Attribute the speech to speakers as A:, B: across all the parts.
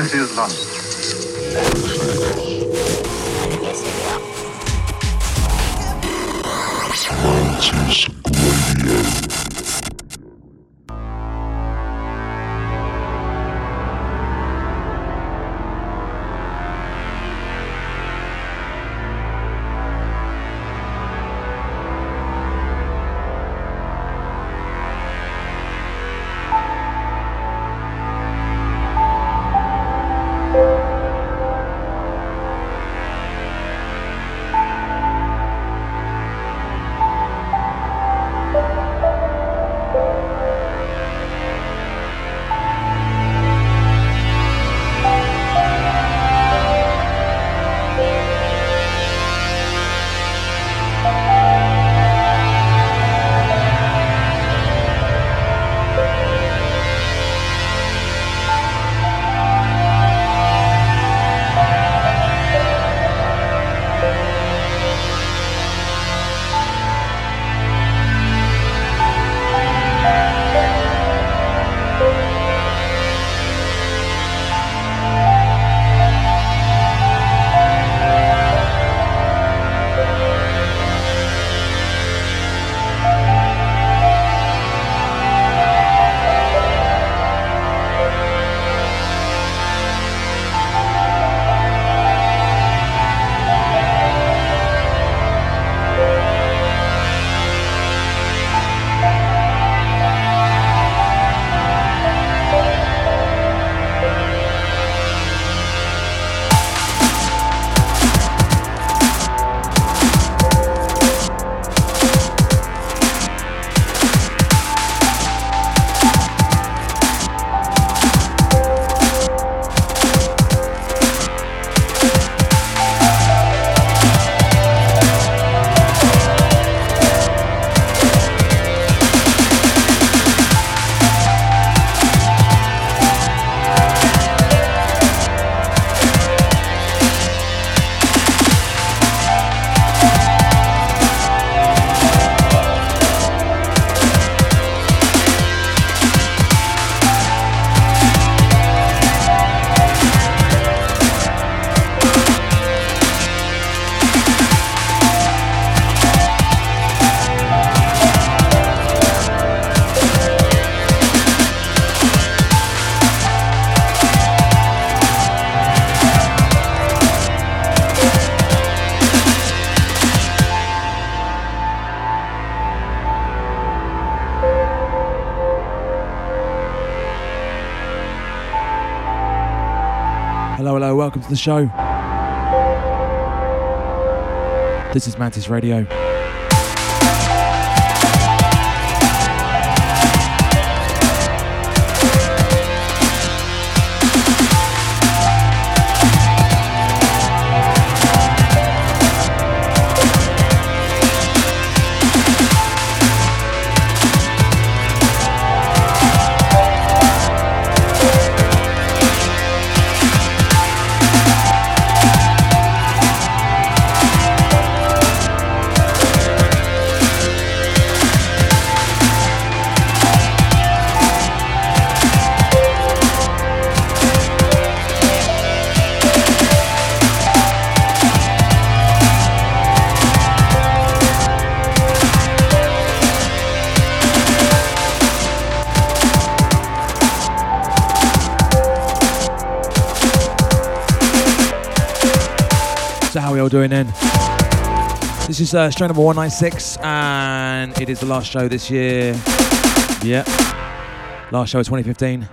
A: This is London.
B: Hello, the show. This is Mantis Radio. Doing then? This is uh, show number 196 and it is the last show this year. Yeah. Last show of 2015.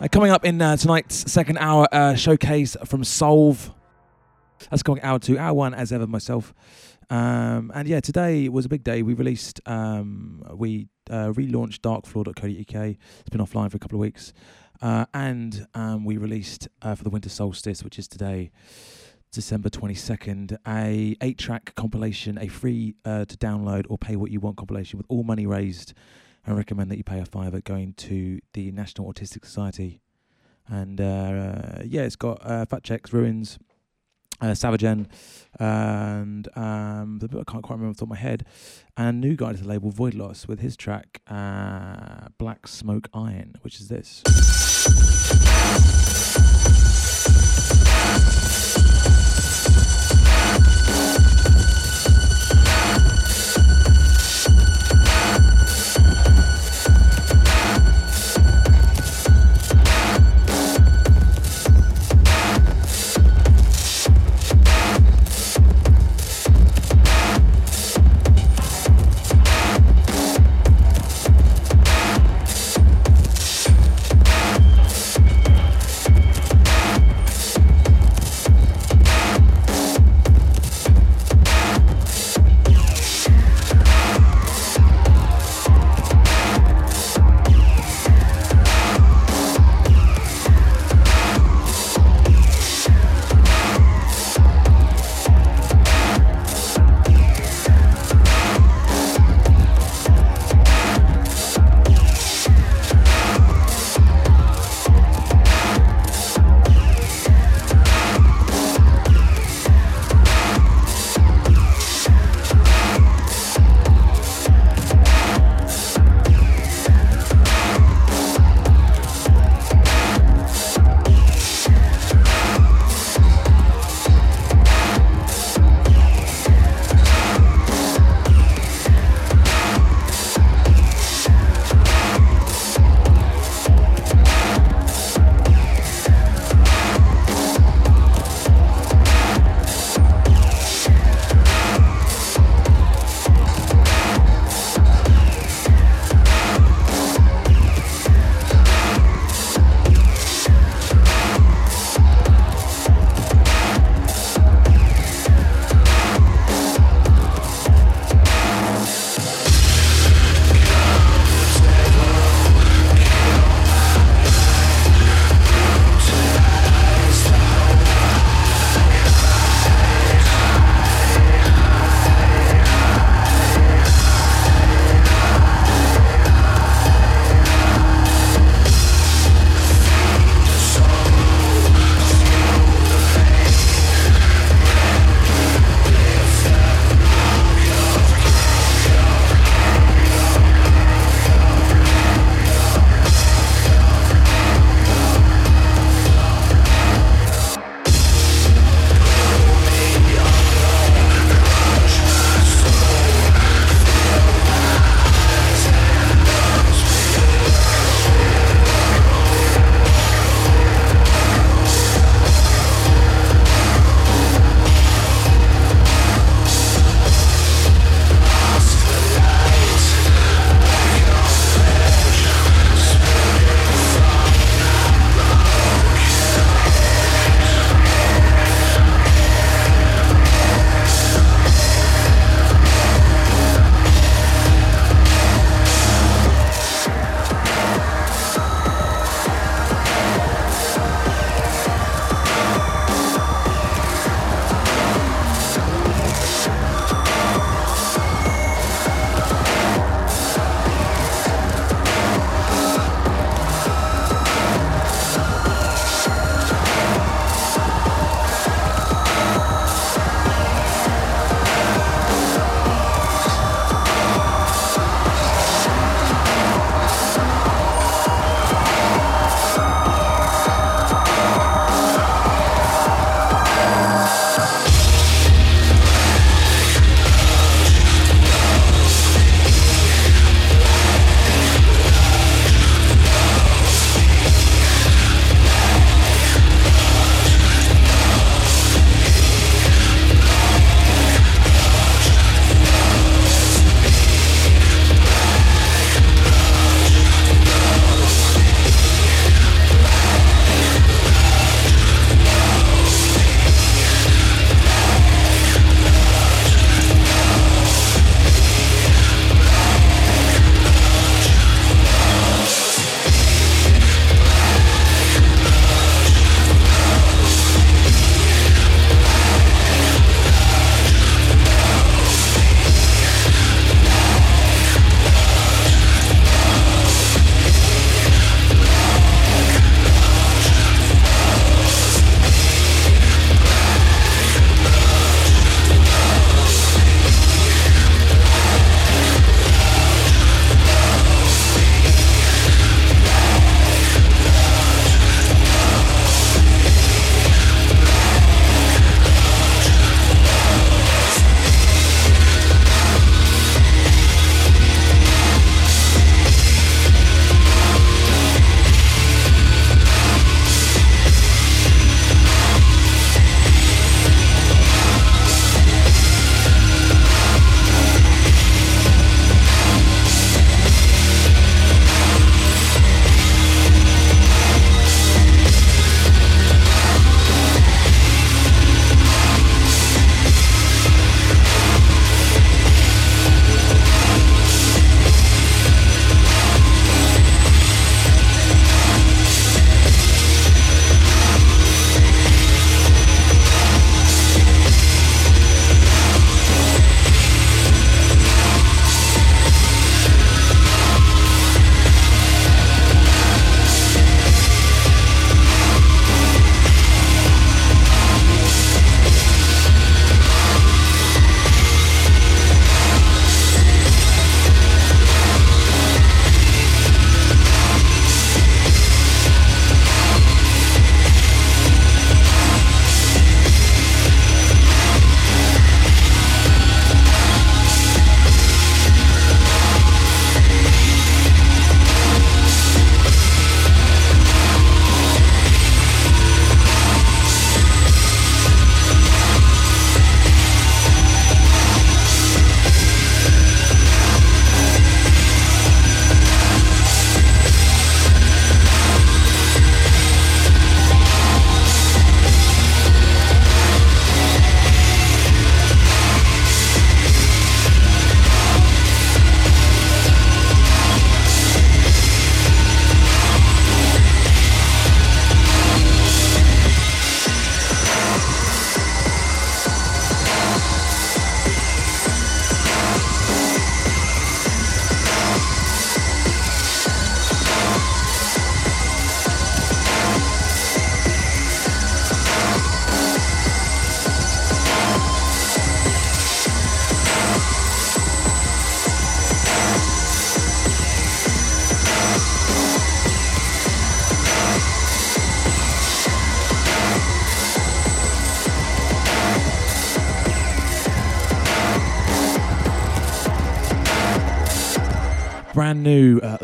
B: Uh, coming up in uh, tonight's second hour uh, showcase from Solve. That's going hour two, hour one as ever myself. Um, and yeah, today was a big day. We released, um, we uh, relaunched darkfloor.co.uk. It's been offline for a couple of weeks. Uh, and um, we released uh, for the winter solstice, which is today, December 22nd, a eight-track compilation, a free uh, to download or pay what you want compilation with all money raised. I recommend that you pay a fiver going to the National Autistic Society. And uh, yeah, it's got uh, Fat Checks, Ruins, uh, Savagen, and um, the, I can't quite remember off the top of my head. And a new guy to the label, Void Loss, with his track uh, Black Smoke Iron, which is this.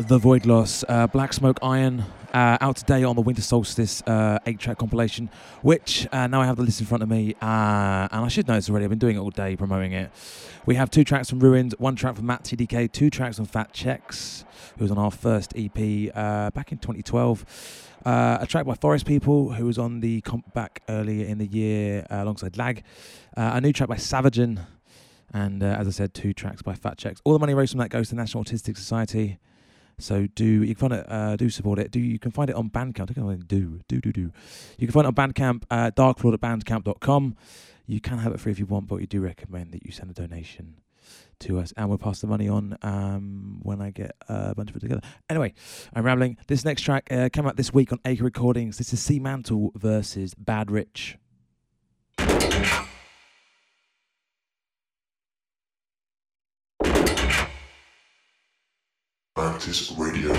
B: The Void Loss, uh, Black Smoke Iron, uh, out today on the Winter Solstice uh, 8 track compilation, which uh, now I have the list in front of me, uh, and I should know this already. I've been doing it all day promoting it. We have two tracks from Ruined, one track from Matt TDK, two tracks from Fat Checks, who was on our first EP uh, back in 2012. Uh, a track by Forest People, who was on the comp back earlier in the year uh, alongside Lag. Uh, a new track by Savagen, and as I said, two tracks by Fat Checks. All the money raised from that goes to the National Autistic Society. So do you can find it? Uh, do support it. Do you can find it on Bandcamp? I do do do do. You can find it on Bandcamp. Uh, darkfloor at bandcamp.com. You can have it free if you want, but we do recommend that you send a donation to us, and we'll pass the money on um, when I get a bunch of it together. Anyway, I'm rambling. This next track uh, came out this week on Acre Recordings. This is Sea Mantle versus Bad Rich.
A: Mantis Radio.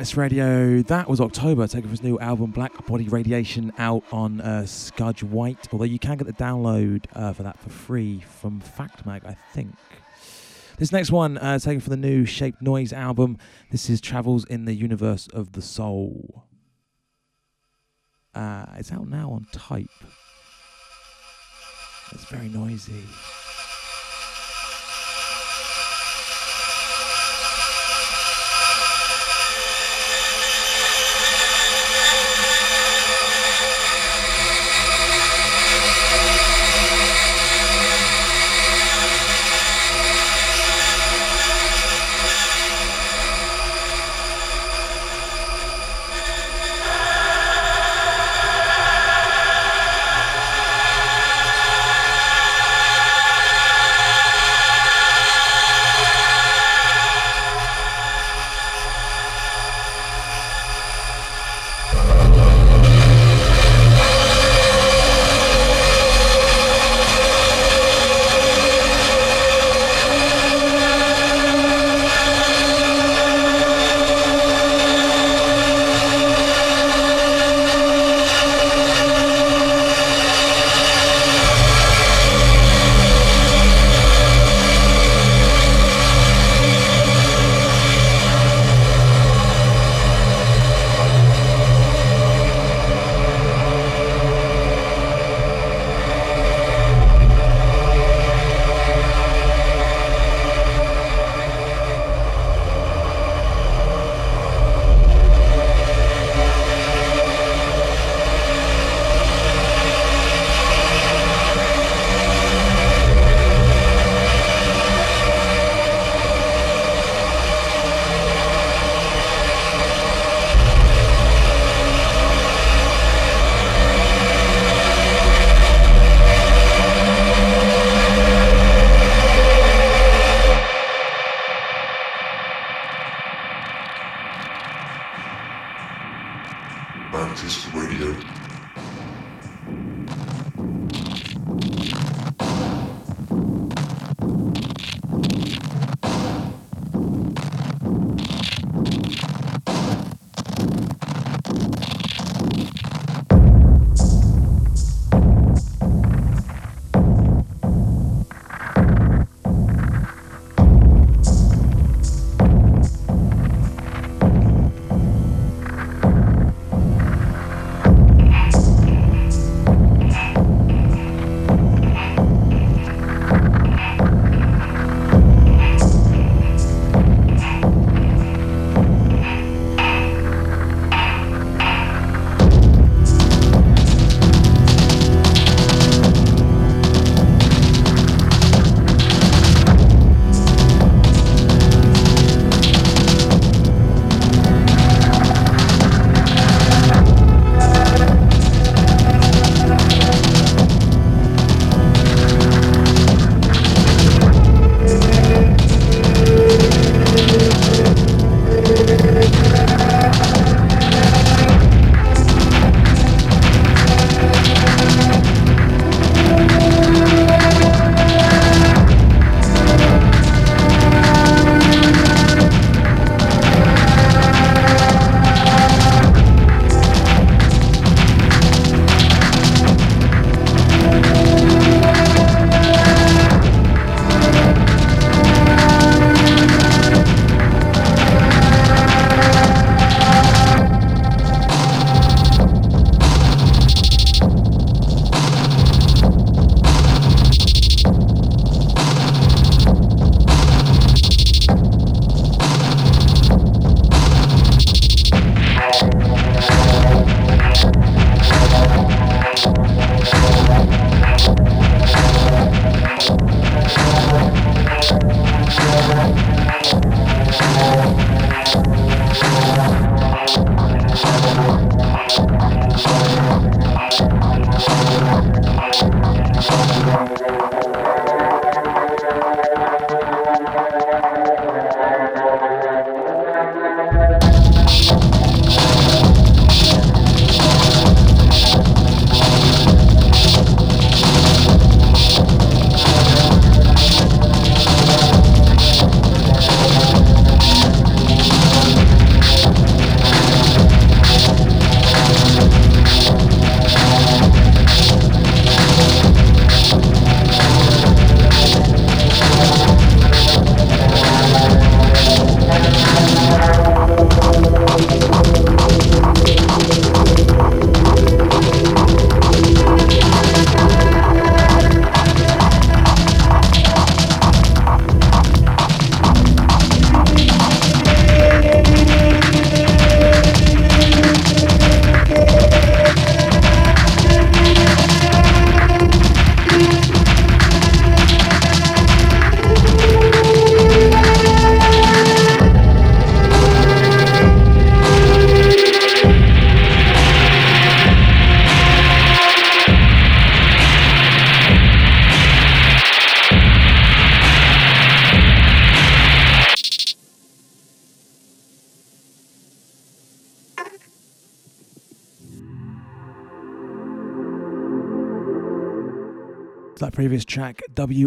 B: Mantis Radio. That was October, taking from his new album Black Body Radiation out on uh, Skudge White. Although you can get the download uh, for that for free from Factmag, I think. This next one, uh, taken from the new Shaped Noise album. This is Travels in the Universe of the Soul. Uh, it's out now on Type. It's very noisy.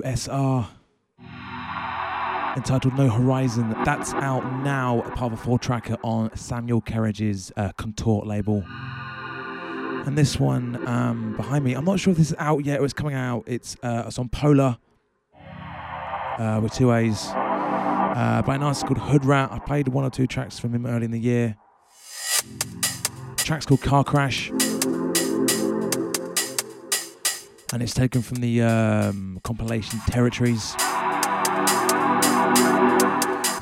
B: WSR, entitled No Horizon. That's out now, part of a four tracker on Samuel Kerridge's uh, Contort label. And this one um, behind me, I'm not sure if this is out yet or it's coming out. It's, uh, it's on Polar uh, with two A's uh, by an artist called Hood Rat. I played one or two tracks from him early in the year. The track's called Car Crash. And it's taken from the um, compilation Territories.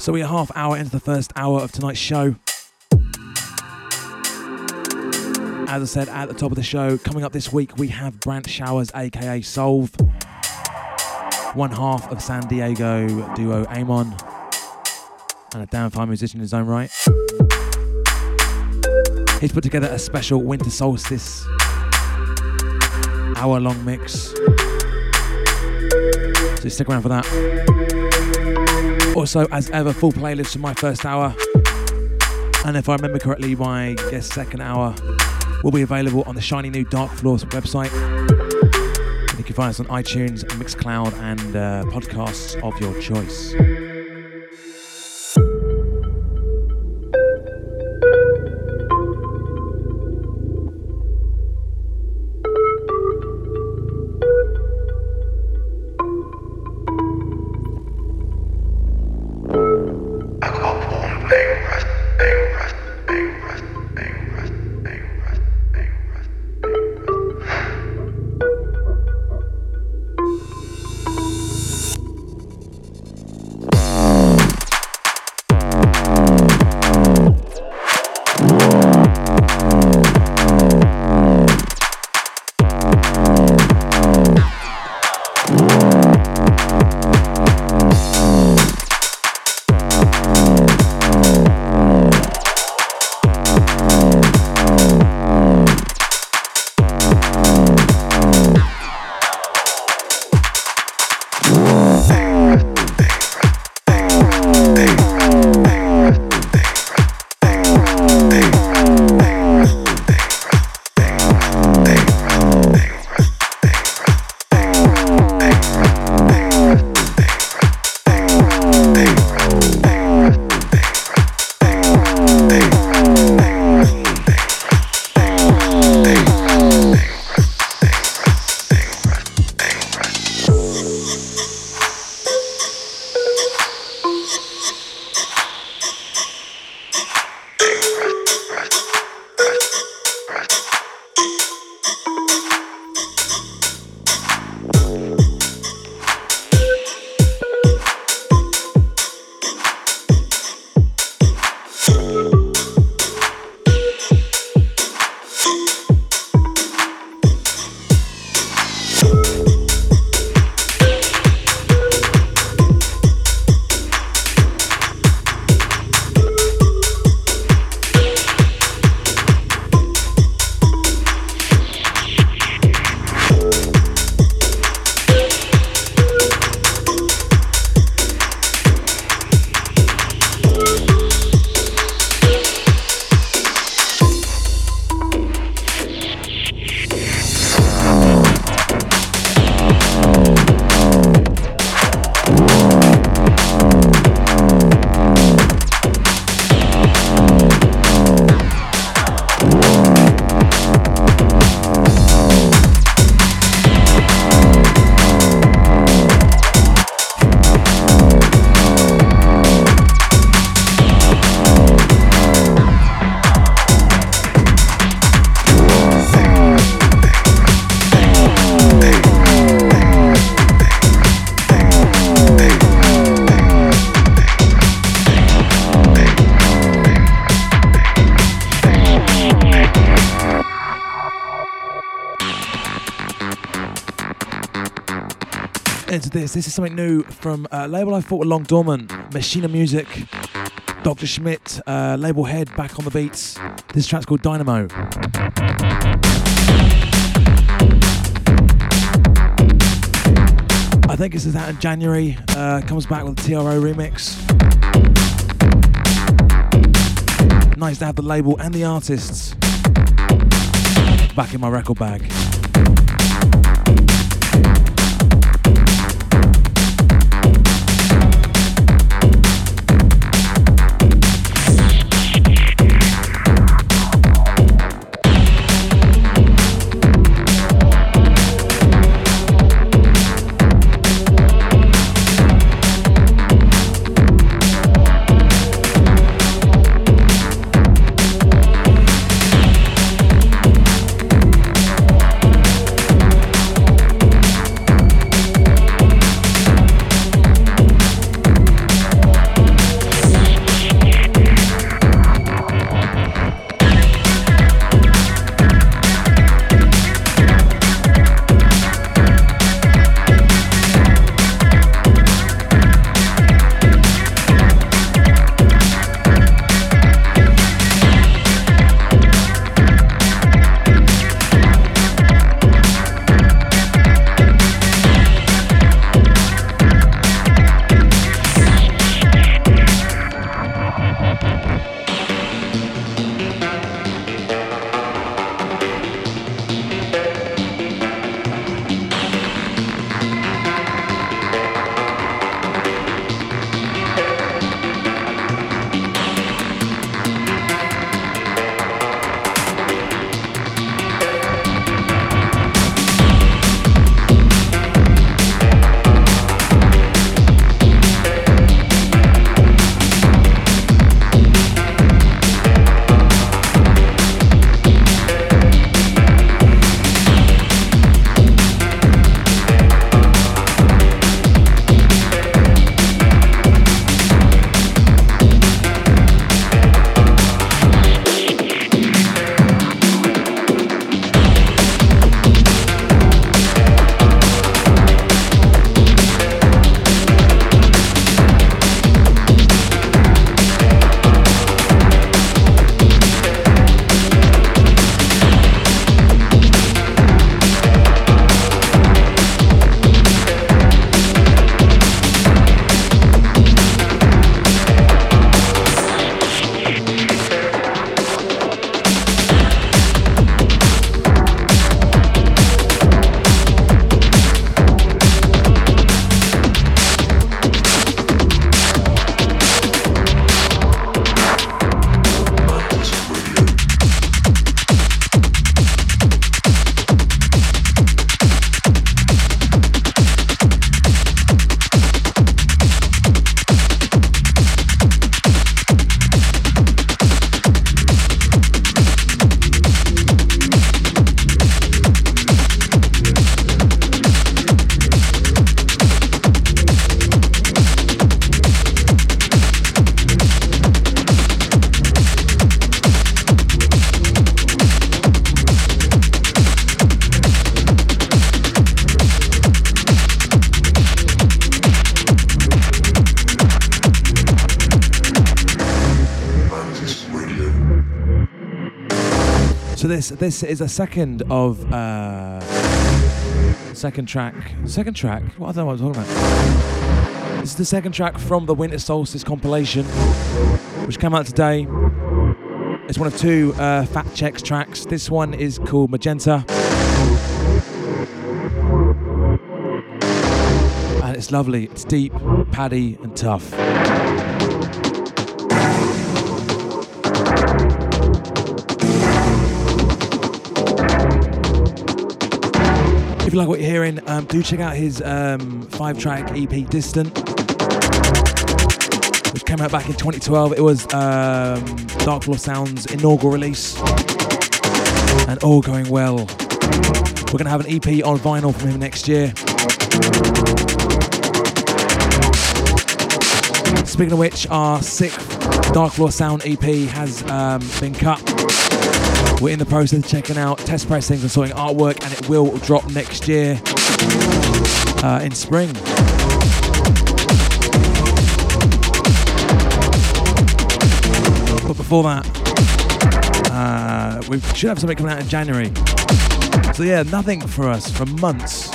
B: So we're half hour into the first hour of tonight's show. As I said at the top of the show, coming up this week we have Brant Showers, aka Solve, one half of San Diego duo Amon, and a damn fine musician in his own right. He's put together a special winter solstice hour long mix. So stick around for that. Also, as ever, full playlist for my first hour. And if I remember correctly, my guest second hour will be available on the shiny new Dark Floors website. And you can find us on iTunes, Mixcloud, and uh, podcasts of your choice. This. This is something new from a label I thought were long dormant, Machina Music. Dr. Schmidt, uh, label head, back on the beats. This track's called Dynamo. I think this is out in January. Uh, comes back with a TRO remix. Nice to have the label and the artists back in my record bag. This is a second of uh, second track. Second track. What I don't know what I'm talking about. This is the second track from the Winter Solstice compilation, which came out today. It's one of two uh, Fat Checks tracks. This one is called Magenta. And it's lovely. It's deep, paddy, and tough. If you like what you're hearing, um, do check out his um, five track EP Distant, which came out back in 2012. It was um, Darkfloor Sound's inaugural release, and all going well. We're going to have an EP on vinyl from him next year. Speaking of which, our sixth Dark Floor Sound EP has um, been cut. We're in the process of checking out test pressings and sorting artwork, and it will drop next year uh, in spring. But before that, uh, we should have something coming out in January. So yeah, nothing for us for months,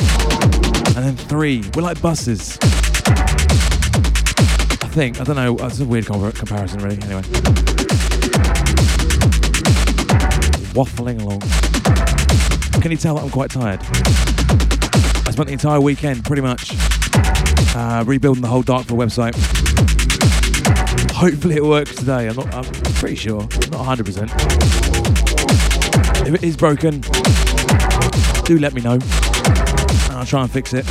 B: and then three. We're like buses. I think I don't know. It's a weird comparison, really. Anyway. Waffling along. Can you tell that I'm quite tired? I spent the entire weekend pretty much uh, rebuilding the whole Darkfloor website. Hopefully it works today. I'm not. I'm pretty sure. Not 100. percent If it is broken, do let me know. And I'll try and fix it.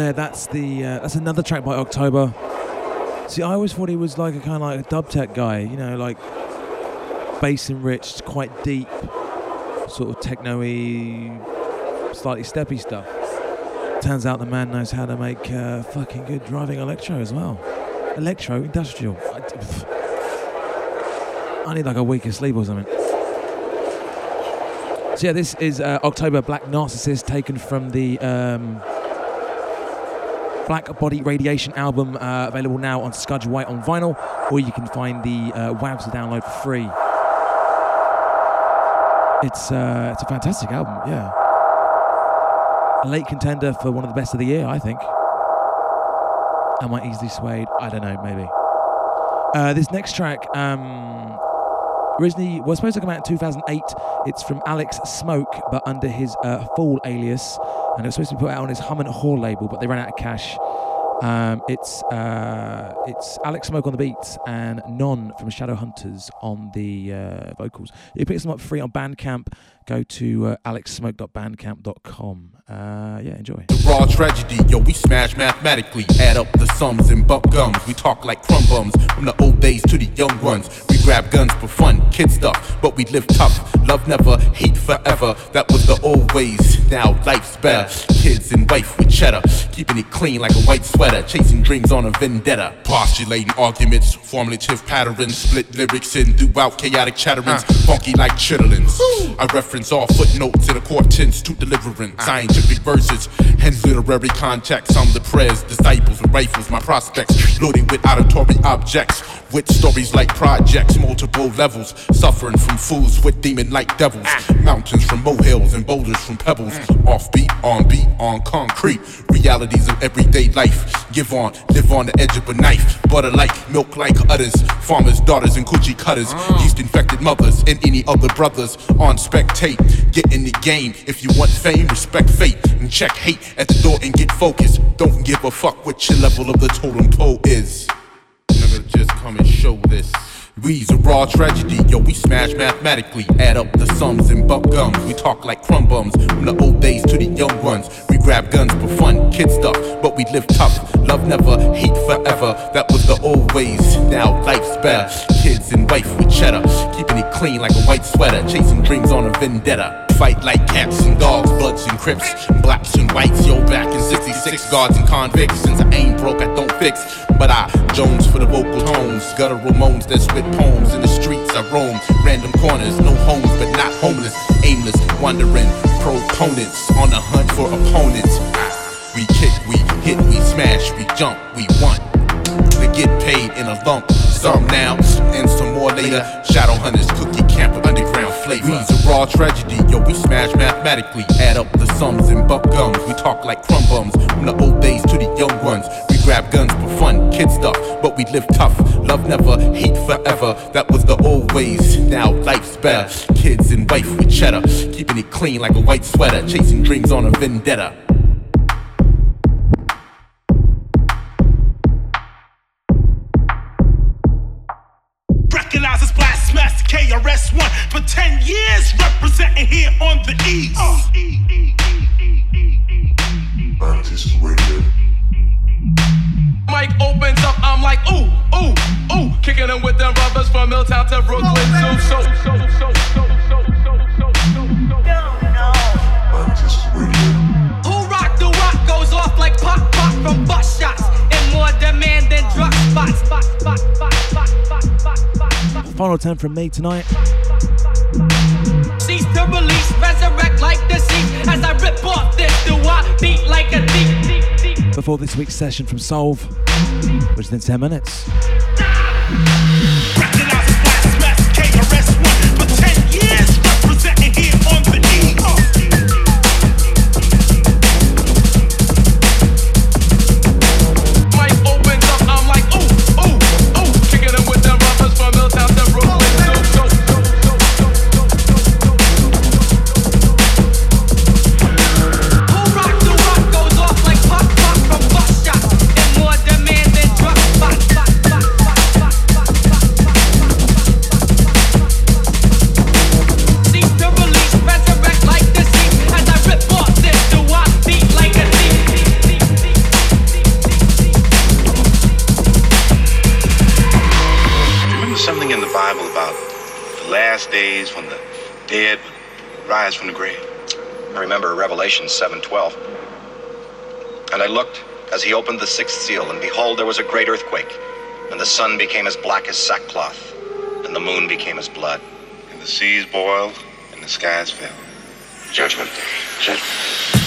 B: There, that's the uh, that's another track by October. See, I always thought he was like a kind of like a dub tech guy, you know, like bass enriched, quite deep, sort of techno-y, slightly steppy stuff. Turns out the man knows how to make uh, fucking good driving electro as well. Electro industrial. I, I need like a week of sleep or something. So yeah, this is uh, October Black Narcissist taken from the um, Black Body Radiation album, uh, available now on Skudge White on vinyl, or you can find the uh, WAVs to download for free. It's uh, it's a fantastic album, yeah. A late contender for one of the best of the year, I think. Am I easily swayed? I don't know, maybe. Uh, this next track um, originally was supposed to come out in 2008. It's from Alex Smoke, but under his uh, full alias, and it was supposed to be put out on his Hum and Haw label, but they ran out of cash. Um, it's uh, it's Alex Smoke on the beats and Non from Shadowhunters on the uh, vocals. You can pick them up free on Bandcamp. Go to uh, alexsmoke.bandcamp.com. Uh, yeah, enjoy.
A: The raw tragedy, yo, we smash mathematically. Add up the sums and bump gums. We talk like crumb bums from the old days to the young ones. We grab guns for fun, kid stuff, but we live tough. Love never, hate forever. That was the old ways. Now life's better. Kids and wife with cheddar, keeping it clean like a white sweater. Chasing dreams on a vendetta. Postulating arguments, formulative patterns, split lyrics in throughout chaotic chatterings, funky like chitterlings. I reference all footnotes in a tense to deliverance. Scientific verses, hence literary context. I'm the prayers, disciples with rifles, my prospects, loaded with auditory objects. With stories like projects, multiple levels, suffering from fools with demon like devils. Mountains from molehills and boulders from pebbles. Offbeat, on beat, on concrete. Realities of everyday life. Give on, live on the edge of a knife. Butter like, milk like udders. Farmers, daughters, and coochie cutters. Mm. Yeast infected mothers and any other brothers on spectate. Get in the game if you want fame, respect fate, and check hate at the door and get focused. Don't give a fuck what your level of the totem pole is. Never just come and show this. We's a raw tragedy, yo, we smash mathematically. Add up the sums and bump gums. We talk like crumb bums from the old days to the young ones. We grab guns for fun, kid stuff, but we live tough. Love never, hate forever. That was the old ways. Now life's better. Kids and wife with cheddar, keeping it clean like a white sweater. Chasing dreams on a vendetta. Fight like cats and dogs, bloods and crips, blacks and whites. Yo, back in 66, guards and convicts. Since I ain't broke, I don't fix. But I Jones for the vocal tones, guttural moans that spit poems. In the streets I roam, random corners, no homes but not homeless, aimless, wandering proponents on the hunt for opponents. We kick, we hit, we smash, we jump, we want to get paid in a lump. Some now and some more later. Shadow hunters, cookie camp, underground flavor. We's a raw tragedy, yo. We smash mathematically. Add up the sums and bump gums. We talk like crumb bums from the old days to the young ones. We grab guns for fun, kid stuff, but we live tough. Love never, hate forever. That was the old ways. Now life's better. Kids and wife with cheddar, keeping it clean like a white sweater. Chasing dreams on a vendetta.
C: KRS1 for 10 years, representing here on the East. Uh.
D: Baptist Radio.
E: Mike opens up, I'm like, ooh, ooh, ooh. Kicking them with them rubbers from Milltown to Brooklyn. Oh, so, so, so, so, so, so,
F: Off like pop pop from bus shots and more demand than drug spots. Spot, spot, spot, spot, spot, spot.
B: Final 10 from me tonight.
F: Cease to release, resurrect like deceased as I rip off this. Do I beat like a thief.
B: Before this week's session from Solve, which is in 10 minutes.
G: Dead would rise from the grave.
H: I remember Revelation 7:12. And I looked as he opened the sixth seal, and behold, there was a great earthquake, and the sun became as black as sackcloth, and the moon became as blood.
G: And the seas boiled and the skies fell. Judgment Day. Judgment.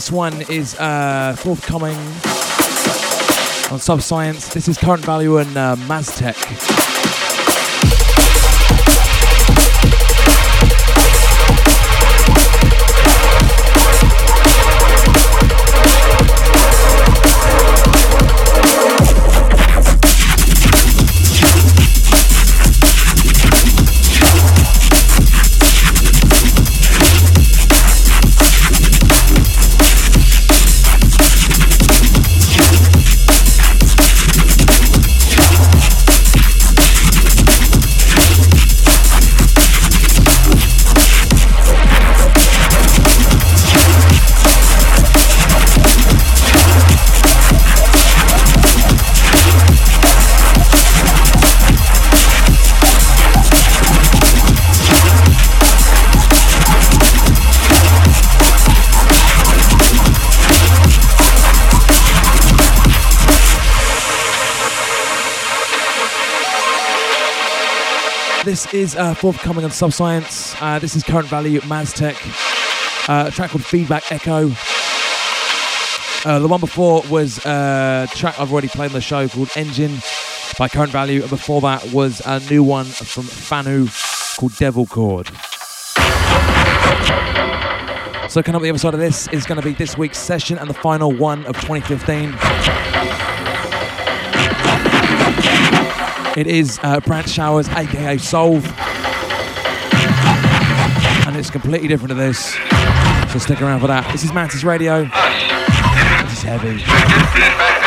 B: This one is uh, forthcoming on Subscience. This is Current Value and uh, Maztec. This is uh, forthcoming on Subscience. Uh, this is Current Value, Maztec. Uh, a track called Feedback Echo. Uh, the one before was uh, a track I've already played on the show called Engine by Current Value. And before that was a new one from Fanu called Devil Chord. So coming up the other side of this is going to be this week's session and the final one of 2015. It is uh, Brant Showers, aka Solve. And it's completely different to this. So stick around for that. This is Mantis Radio. This is heavy.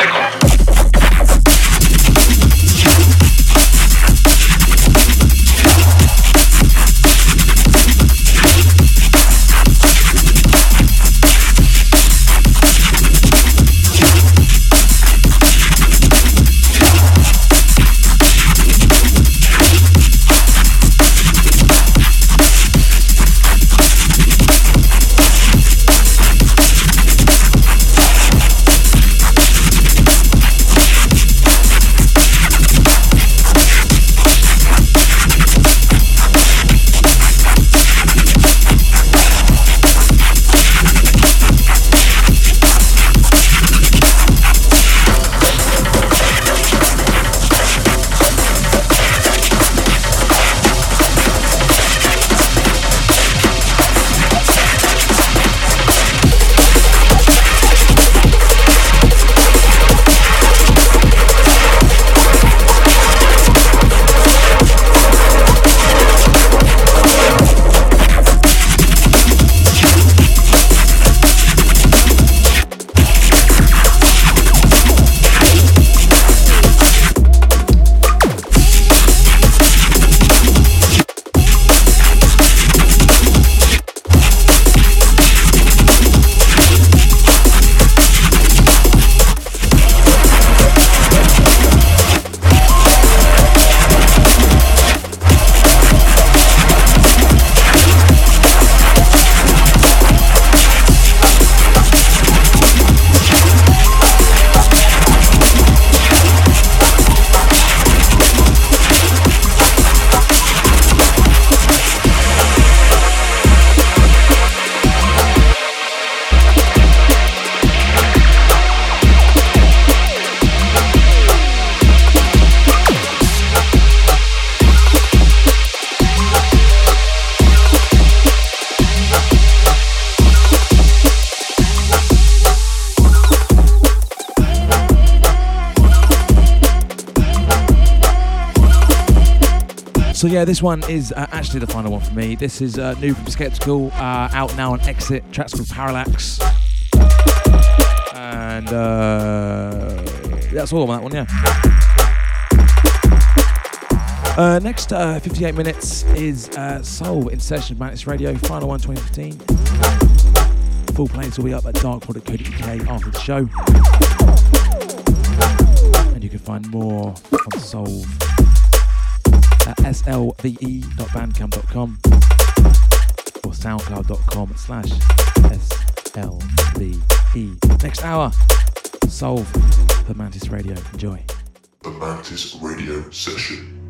B: Yeah, this one is uh, actually the final one for me. This is uh, new from Skeptical, uh, out now on Exit. Tracks called Parallax, and uh, that's all on that one. Yeah. Uh, next uh, 58 minutes is Soul in session Mantis Radio, final one 2015. Full plays will be up at darkpod.co.uk after the show. And you can find more on Soul at slve.bandcamp.com or soundcloud.com slash slve. Next hour, Solve the Mantis Radio. Enjoy.
D: The Mantis Radio Session.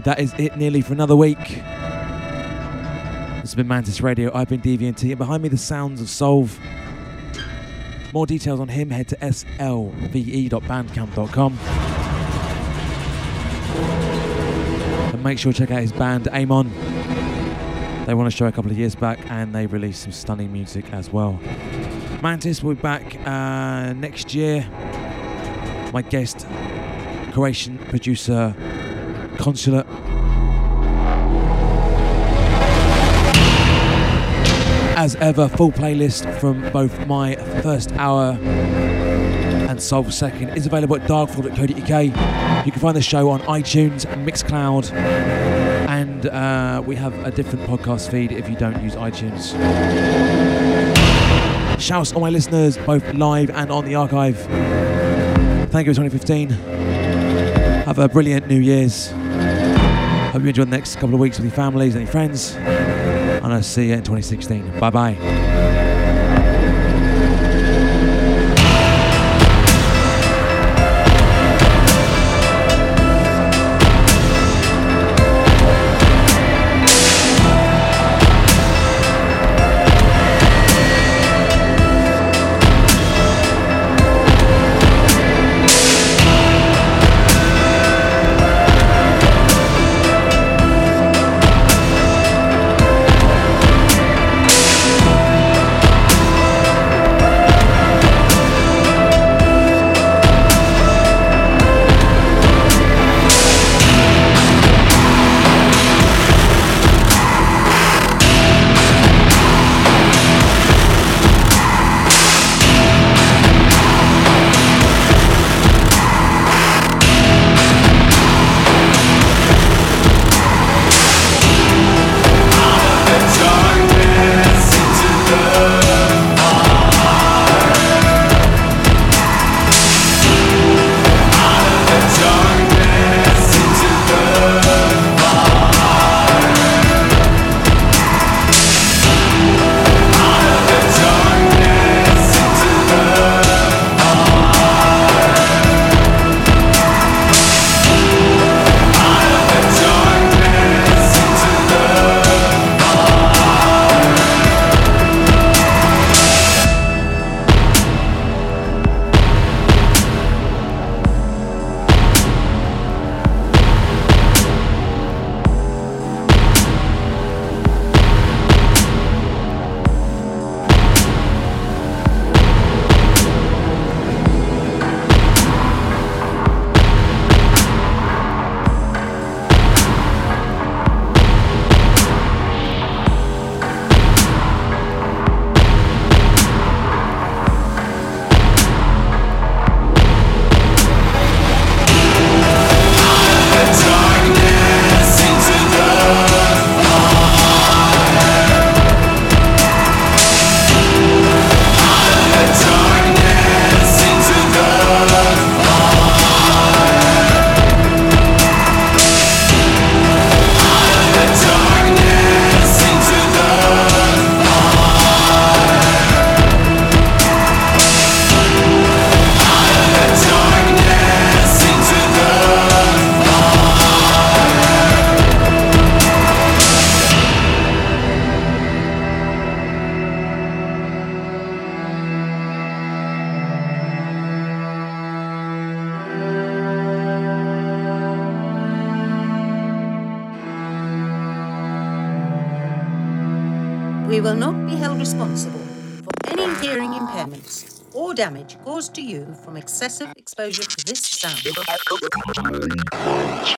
B: Go. That is it nearly for another week. This has been Mantis Radio. I've been DVNT. And behind me, the sounds of Solve. More details on him, head to slve.bandcamp.com. And make sure to check out his band, Amon. They won a show a couple of years back and they released some stunning music as well. Mantis will be back uh, next year. My guest, Croatian producer Consulate. As ever, full playlist from both my first hour and Soul Second is available at darkfloor.co.uk. You can find the show on iTunes, Mixcloud, and uh, we have a different podcast feed if you don't use iTunes. Shouts all my listeners, both live and on the archive. Thank you for 2015. Have a brilliant New Year's. Hope you enjoy the next couple of weeks with your families and your friends. And I'll see you in 2016. Bye bye.
I: Excessive exposure.